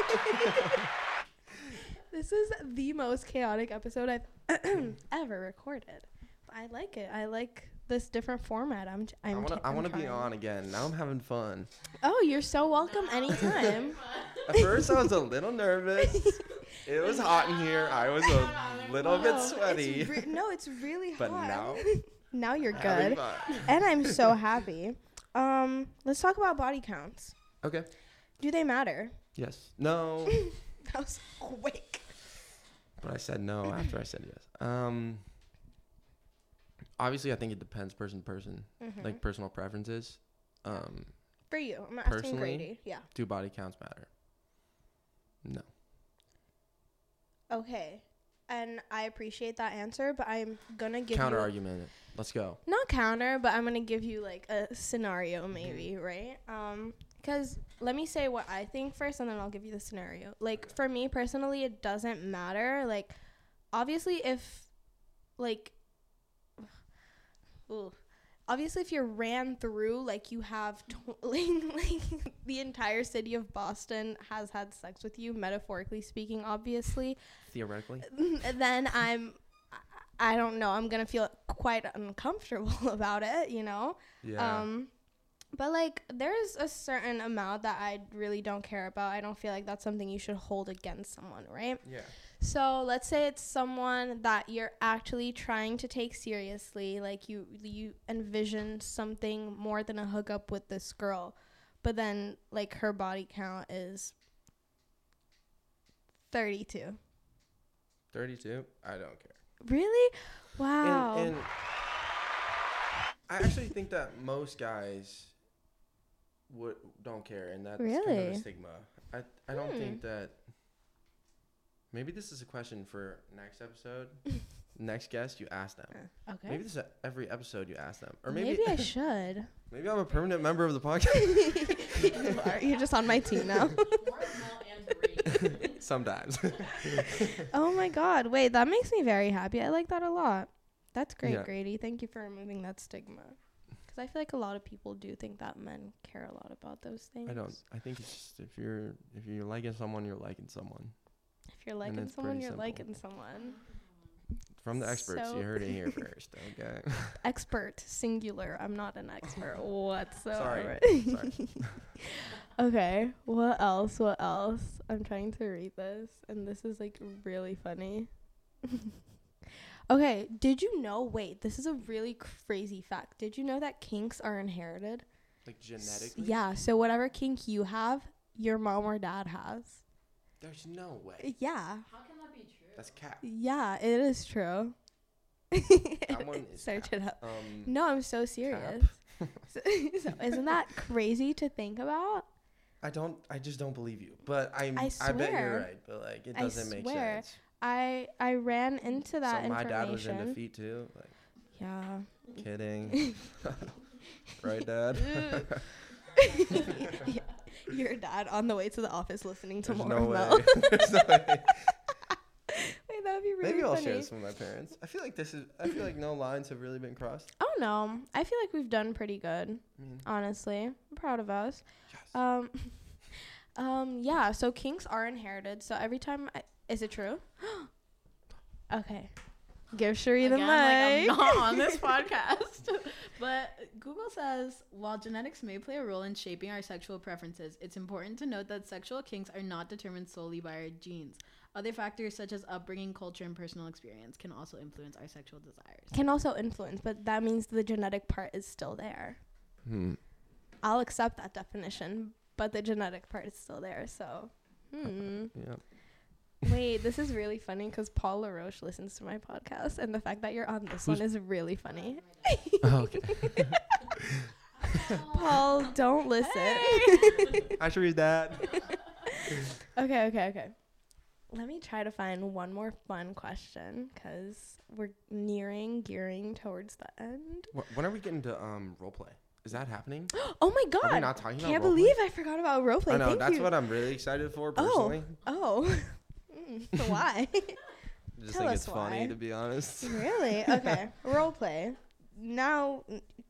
this is the most chaotic episode I've ever recorded. But I like it. I like this different format. I'm. t- I I'm. t- I I'm wanna be on again. Now I'm having fun. Oh, you're so welcome anytime. At first, I was a little nervous. It was hot in here. I was a little No, bit it's sweaty. re- no, it's really hot. But now, now you're good, and I'm so happy. Um, let's talk about body counts. Okay. Do they matter? Yes. No. That was quick. But I said no after I said yes. Um. Obviously, I think it depends person to person, Mhm. like personal preferences. Um, for you, I'm asking personally, Grady. Yeah. do body counts matter? No. Okay. And I appreciate that answer, but I'm gonna give you Counter you argument. Let's go. not counter, but I'm gonna give you like a scenario maybe, right? Um, because let me say what I think first, and then I'll give you the scenario. Like for me personally, it doesn't matter. Like, obviously, if like, ooh, obviously, if you're ran through, like you have, to- like, like the entire city of Boston has had sex with you, metaphorically speaking, obviously Theoretically. then I'm I- don't know, I'm to feel quite uncomfortable about it, you know? Yeah. Um but like there's a certain amount that I really don't care about. I don't feel like that's something you should hold against someone, right? yeah. So let's say it's someone that you're actually trying to take seriously, like you you envision something more than a hookup with this girl, but then like her body count is 32. Thirty-two. I don't care. Really? Wow. And, and I actually think that most guys would don't care, and that's kind of a stigma. I I don't Hmm. think that. Maybe this is a question for next episode. next guest, you ask them. Okay. Maybe this is every episode you ask them, or maybe Maybe I should. maybe I'm a permanent member of the podcast. you are. You're just on my team now. Sometimes. oh my god. Wait, that makes me very happy. I like that a lot. That's great, Yeah. Grady. Thank you for removing that stigma. Because I feel like a lot of people do think that men care a lot about those things. I don't. I think it's just if you're if you're liking someone, you're liking someone. If you're liking someone, you're simple. liking someone. From the experts, So- you heard it here first. Okay. Expert, singular. I'm not an expert whatsoever. Sorry. okay, what else? What else? I'm trying to read this, and this is like really funny. okay, did you know? Wait, this is a really crazy fact. Did you know that kinks are inherited? like S- genetically. Yeah, so whatever kink you have, your mom or dad has. There's no way. Yeah, How can that be true? That's cap. yeah, it is true. That one is Search cap. it up. Um. No, I'm so serious. so, so isn't that crazy to think about? I don't. I just don't believe you. But I'm. I I, bet you're right. But like, it doesn't make swear. sense. I I ran into that so my information. dad was into feet too. Like, Yeah. kidding. right, dad. Yeah. Your dad on the way to the office listening to There's more no Mel. way. There's no way. Wait, that would be really Maybe I'll funny. share this with my parents. I feel like this is. I feel like no lines have really been crossed. Oh no, I feel like we've done pretty good. Mean, Honestly, I'm proud of us. yes. Um, um, yeah. So kinks are inherited. So every time, I, is it true? okay. Give Cherie the Again, mic. like I'm not on this podcast. but Google says while genetics may play a role in shaping our sexual preferences, it's important to note that sexual kinks are not determined solely by our genes. Other factors such as upbringing, culture, and personal experience can also influence our sexual desires. Can also influence, but that means the genetic part is still there. Hmm. I'll accept that definition, but the genetic part is still there. So, hmm. Yeah. Wait, this is really funny because Paul Laroche listens to my podcast, and the fact that you're on this Who's- one is really funny. Oh, okay. Paul, don't listen. Hi, Cherie's that. okay, okay, okay. Let me try to find one more fun question because we're nearing, gearing towards the end. Wh- When are we getting to um role play? Is that happening? Oh my Are we god! not talking about Can't role believe I forgot about roleplay. I know Thank that's you. what I'm really excited for Oh. personally. oh, Mm, so why? Just Tell think us it's funny to be honest. really? Okay. Role play. Now,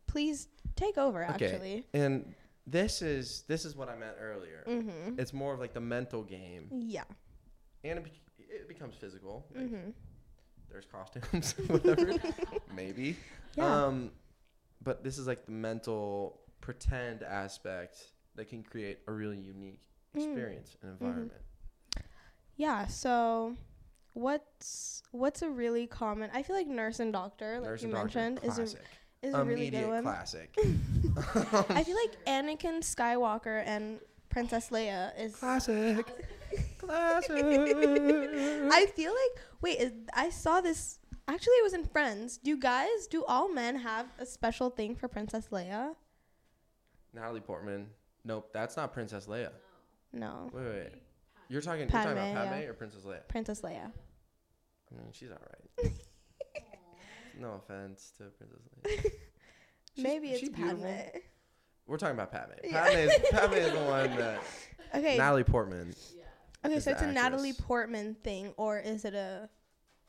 please take over. Okay. Actually. And this is this is what I meant earlier. Mhm. It's more of like the mental game, Yeah. and it, bec it becomes physical. Like, Mhm. There's costumes, whatever, maybe. Yeah. Um, but this is like the mental pretend aspect that can create a really unique Mm. experience and environment. Yeah. So, what's what's a really common? I feel like nurse and doctor, like Nurse you and Doctor, mentioned, is a is a um, really Immediate good one. classic. Um, I feel like Anakin Skywalker and Princess Leia is. classic. classic. I feel like wait, is, I saw this. Actually, it was in Friends. Do guys, do all men have a special thing for Princess Leia? Natalie Portman. Nope, that's not Princess Leia. No, wait, wait. You're talking, you're talking about Padme yeah. or Princess Leia? Princess Leia. I mean, she's all right. no offense to Princess Leia. Maybe it's she Padme. beautiful. We're talking about Padme. Yeah. Padme is, Padme is the one that Okay, Natalie Portman. okay, so it's a Natalie. Portman thing, or is it a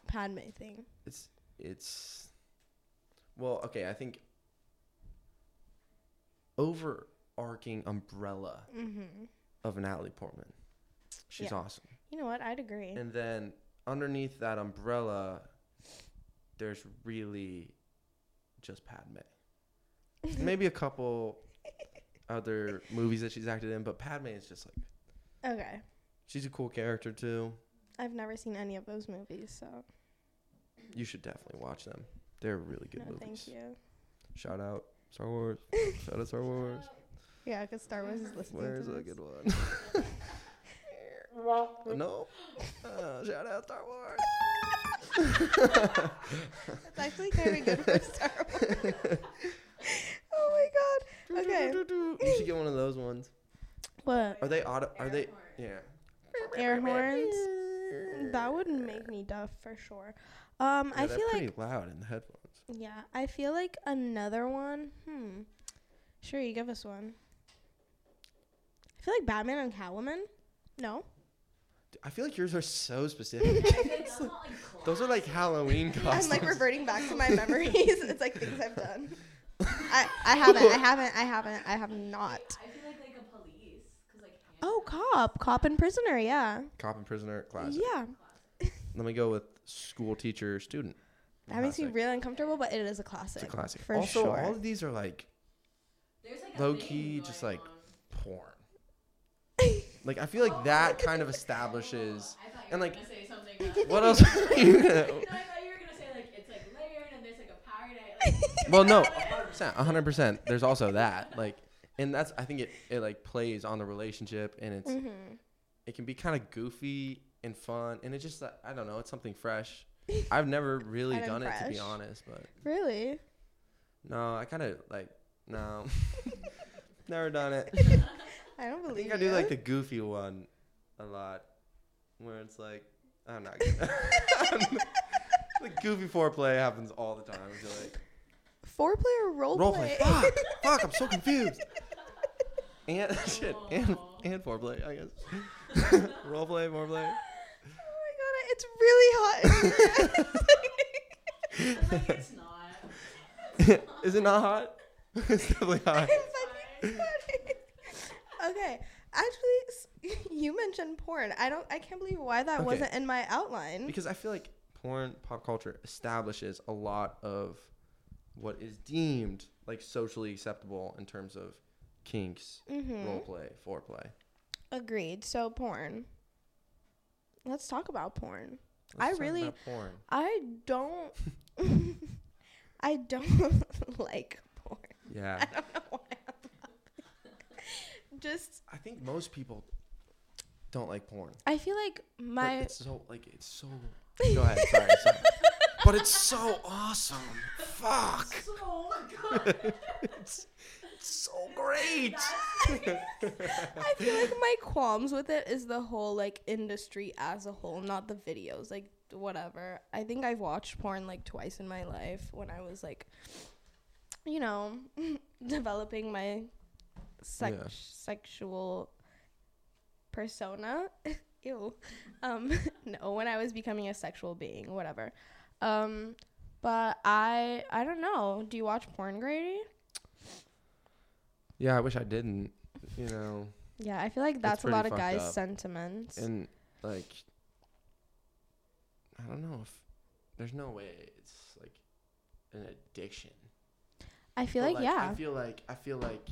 Padme thing? It's it's well, okay. I think overarching umbrella Mm-hmm. of Natalie Portman. She's Yeah. awesome. You know what? I'd agree. And then underneath that umbrella, there's really just Padme. Maybe a couple other movies that she's acted in, but Padme is just like okay, she's a cool character too. I've never seen any of those movies, so You should definitely watch them. They're really good no, movies. thank you. Shout out Star Wars. Shout out Star Wars. Yeah, because Star Wars is listening Where's to a this. good one? no. Uh, shout out Star Wars. That's actually kind of good for Star Wars. Oh my god. Okay. You should get one of those ones. What? Are they auto? Are they? Yeah. Air horns? That would make me deaf for sure. Um, Yeah, I they're feel pretty like loud in the headphones. yeah, I feel like another one. Hmm. Sure, you give us one. I feel like Batman and Catwoman. No. I feel like yours are so specific. Those are like Halloween costumes. I'm like reverting back to my memories. it's like things I've done. I I haven't. I haven't. I haven't. I have not. I feel like like a police, cause like. Oh, cop, cop and prisoner. Yeah. Cop and prisoner classic. Yeah. Let me go with school teacher student. That makes me Classic. really uncomfortable, but it is a classic. It's a classic. For also, sure. all of these are like There's like low a key, just like- on. porn. Like I feel like that kind of establishes. I thought you and, were like, gonna say something. What else are you gonna? No, I thought you were gonna say like it's like layered and there's like a power day. Like, Well, no, 100%. 100%. There's also that. Like, and that's I think it it like plays on the relationship and it's Mm-hmm. it can be kind of goofy and fun and it just I don't know it's something fresh. I've never really And done it to be honest, but Really? no, I kind of like no, never done it. I don't believe. I believe think I do you. like the goofy one a lot, where it's like I'm not gonna. the goofy foreplay happens all the time. I feel like foreplay or role, role play. play. Fuck, fuck, I'm so confused. And shit, and and foreplay, I guess. role play, foreplay. Oh my god, it's really hot. in here. I'm like it's not. Is it not hot? it's definitely hot. I'm fucking sweating. Okay, actually, you mentioned porn. I don't. I can't believe why that Okay. wasn't in my outline. Because I feel like porn, pop culture establishes a lot of what is deemed like socially acceptable in terms of kinks, mm-hmm. role play, foreplay. Agreed. So porn. Let's talk about porn. Let's I talk really- about porn. I don't. I don't like porn. Yeah. I don't know. Just, I think most people don't like porn. I feel like But my. it's so like it's so. Go ahead. Sorry. sorry. But it's so awesome. Fuck. So oh good. it's, it's so great. I feel like my qualms with it is the whole like industry as a whole, not the videos. Like whatever. I think I've watched porn like twice in my life when I was like, you know, developing my sex Yeah. sexual persona. Ew. Um, no, when I was becoming a sexual being, whatever. Um, but I I don't know. Do you watch porn, Grady? Yeah, I wish I didn't. You know, Yeah, I feel like that's a lot of guys' up. sentiments. and like, I don't know if there's no way it's like an addiction. I feel But, like, yeah. I feel like I feel like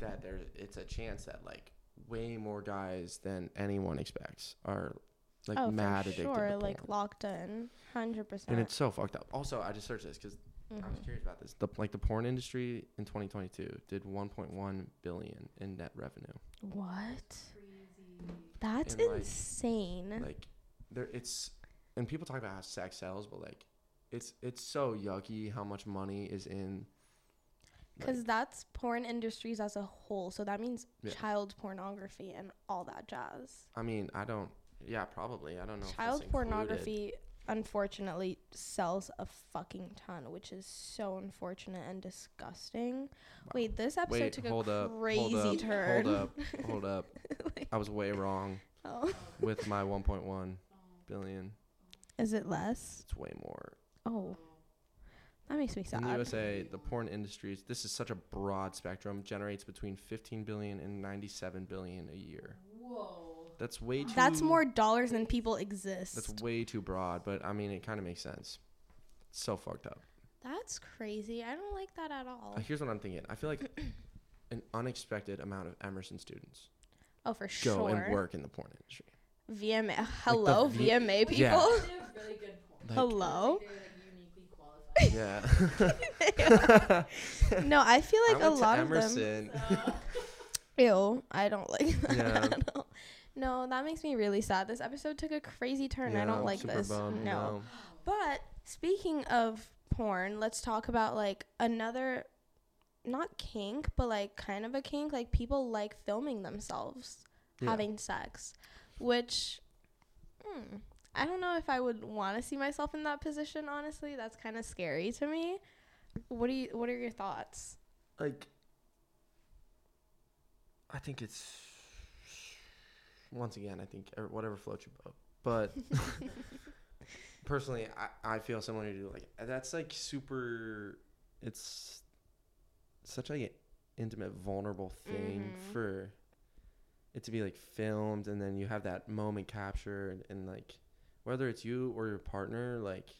that there it's a chance that like way more guys than anyone expects are like oh, mad for addicted sure, to like porn. locked in, hundred and percent. And it's so fucked up. Also, I just searched this because I was Mm-hmm. curious about this. The like the porn industry in 2022 did 1.1 billion in net revenue. What? That's And, like- insane. Like there, it's and people talk about how sex sells, but like it's it's so yucky how much money is in. Like, Because that's porn industries as a whole. So that means Yeah. child pornography and all that jazz. I mean, I don't. Yeah, probably. I don't know. Child pornography, unfortunately, sells a fucking ton, which is so unfortunate and disgusting. Wait, this episode Wait, took hold a up, crazy hold up, turn. Hold up, hold up. I was way wrong Oh. with my 1.1 billion. Is it less? It's way more. Oh. That makes me sad. In the USA, the porn industries, this is such a broad spectrum, generates between 15 billion and 97 billion a year. Whoa. That's way too That's more dollars than people exist. That's way too broad, but I mean, it kind of makes sense. It's so fucked up. That's crazy. I don't like that at all. Uh, here's what I'm thinking. I feel like an unexpected amount of Emerson students Oh, for go sure. and work in the porn industry. VMA. Hello, V- VMA people. Yeah. They have really good porn. Like- Hello. They're like uniquely qualified. Yeah. no, I feel like I a lot of them. Ew, I don't like that. Yeah. at all. No, that makes me really sad. This episode took a crazy turn. I don't like this no no but speaking of porn let's talk about like another not kink, but like kind of a kink. Like people like filming themselves Yeah. having sex, which hmm, I don't know if I would want to see myself in that position. Honestly, that's kind of scary to me. What do you? What are your thoughts? like I think it's once again I think er- whatever floats your boat. But personally, I, I feel similar to you. Like that's like super. It's such like an intimate, vulnerable thing Mhm. for it to be like filmed, and then you have that moment captured, and like whether it's you or your partner, like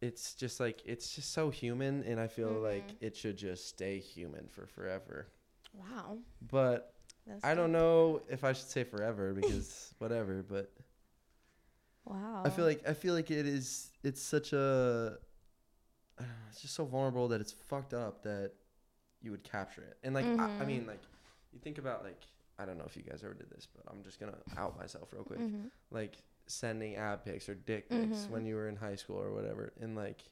it's just like it's just so human, and I feel like Mhm. it should just stay human for forever. Wow, But that's I don't know if I should say forever because whatever. But Wow, I feel like I feel like it is. It's such a know, it's just so vulnerable that it's fucked up that you would capture it. And like I, I Mhm. mean like you think about like I don't know if you guys ever did this, but I'm just gonna out myself real quick. Mhm. Like sending ab pics or dick pics Mhm. when you were in high school or whatever, and like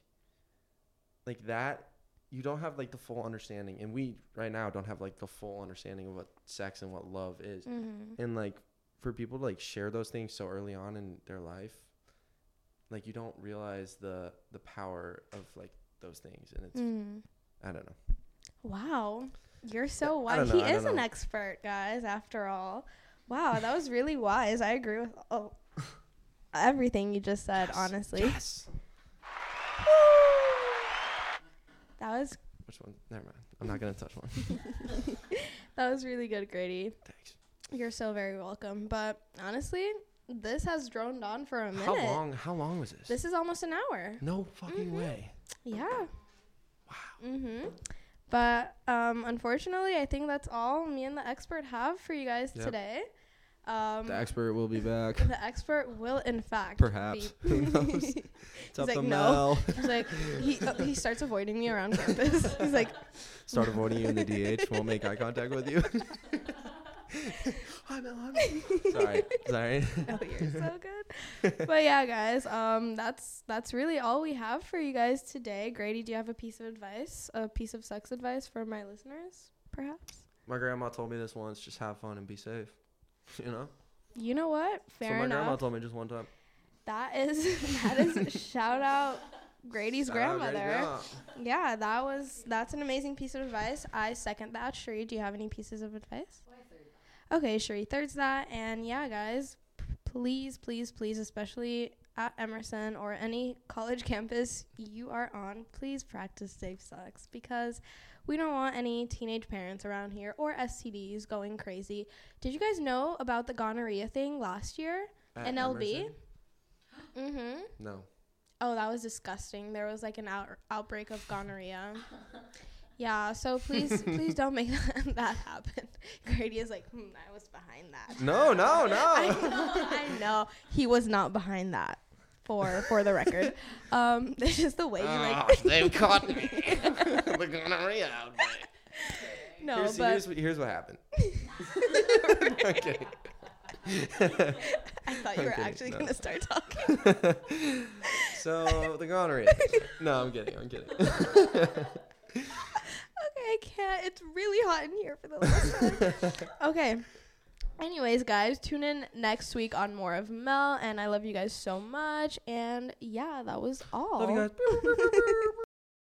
like that you don't have like the full understanding and we right now don't have like the full understanding of what sex and what love is Mhm. and like for people to like share those things so early on in their life like you don't realize the the power of like those things and it's Mhm. i don't know Wow. You're so wise. know, He I is an expert, guys, after all. Wow, that was really wise. I agree with oh, everything you just said, Yes, honestly. yes That was which one never mind i'm not gonna touch one that was really good, Grady. thanks You're so very welcome. But honestly, this has droned on for a minute. how long how long was this, This is almost an hour. no fucking Mhm. way Yeah. wow Mhm. But um unfortunately, I think that's all me and the expert have for you guys Yep. today. Um the expert will be back the expert will in fact Perhaps. be- Who knows? He's it's up like, to no. He's like he uh, he starts avoiding me around campus. He's like, Start avoiding you in the DH. Won't make eye contact with you. hi Mel. Hi Mel. Sorry. Sorry. "Oh, you're so good." But yeah, guys, um, that's that's really all we have for you guys today. Grady, do you have a piece of advice, a piece of sex advice for my listeners, perhaps? My grandma told me this once. Just have fun and be safe. You know. You know what? Fair so my grandma told me just one time. That is that is shout out Grady's Shout out Grady's grandmother. Yeah, that was that's an amazing piece of advice. I second that. Cherie, do you have any pieces of advice? Okay, Cherie thirds that. And yeah, guys, p- please, please, please, especially at Emerson or any college campus you are on, please practice safe sex because we don't want any teenage parents around here or STDs going crazy. Did you guys know about the gonorrhea thing last year? At NLB? Emerson? Mm-hmm. No. Oh, that was disgusting. There was like an out- outbreak of gonorrhea. Yeah, so please, please don't make that, that happen. Grady is like, hmm, I was behind that. No. No. no. I No. know, I know. He was not behind that. For for the record, um, it's just the way you like. like. they caught me. the gonorrhea outbreak. no, here's, but here's, what- here's what happened. okay. I thought you were kidding, actually no. gonna start talking. so the gonorrhea. No, I'm kidding. I'm kidding. Okay, I can't. It's really hot in here for the last time. okay. Anyways, guys, tune in next week on more of Mel, and I love you guys so much. And yeah, that was all. Love you guys.